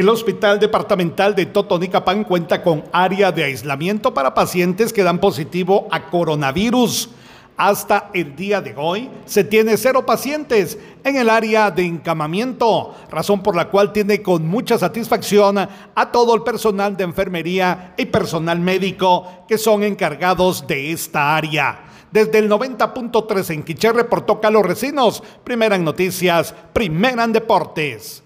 El Hospital Departamental de Totonicapán cuenta con área de aislamiento para pacientes que dan positivo a coronavirus. Hasta el día de hoy se tiene cero pacientes en el área de encamamiento, razón por la cual tiene con mucha satisfacción a todo el personal de enfermería y personal médico que son encargados de esta área. Desde el 90.3 en Quiché reportó Carlos Recinos, primera en noticias, primera en deportes.